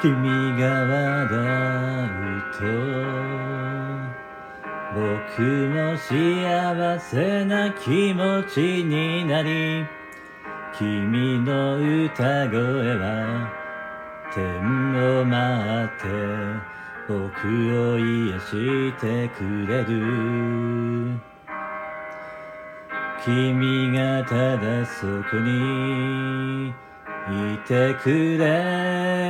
君が笑うと僕も幸せな気持ちになり君の歌声は天を舞って僕を癒してくれる。君がただそこにいてくれ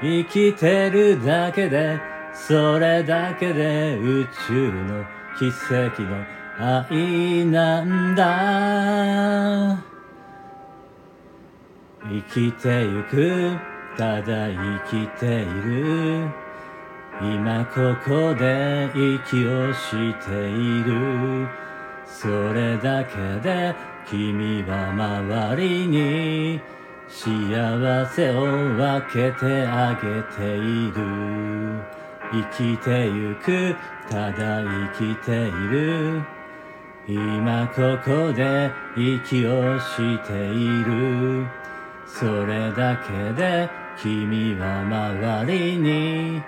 生きてるだけでそれだけで宇宙の奇跡の愛なんだ。生きてゆくただ生きている。今ここで息をしている。それだけで君は周りに幸せを分けてあげている。生きてゆくただ生きている。今ここで息をしている。それだけで君は周りに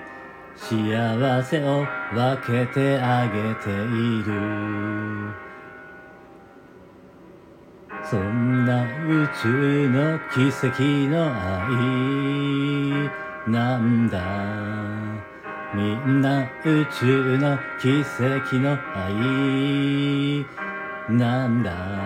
幸せを分けてあげている。そんな宇宙の奇跡の愛なんだ。みんな宇宙の奇跡の愛なんだ。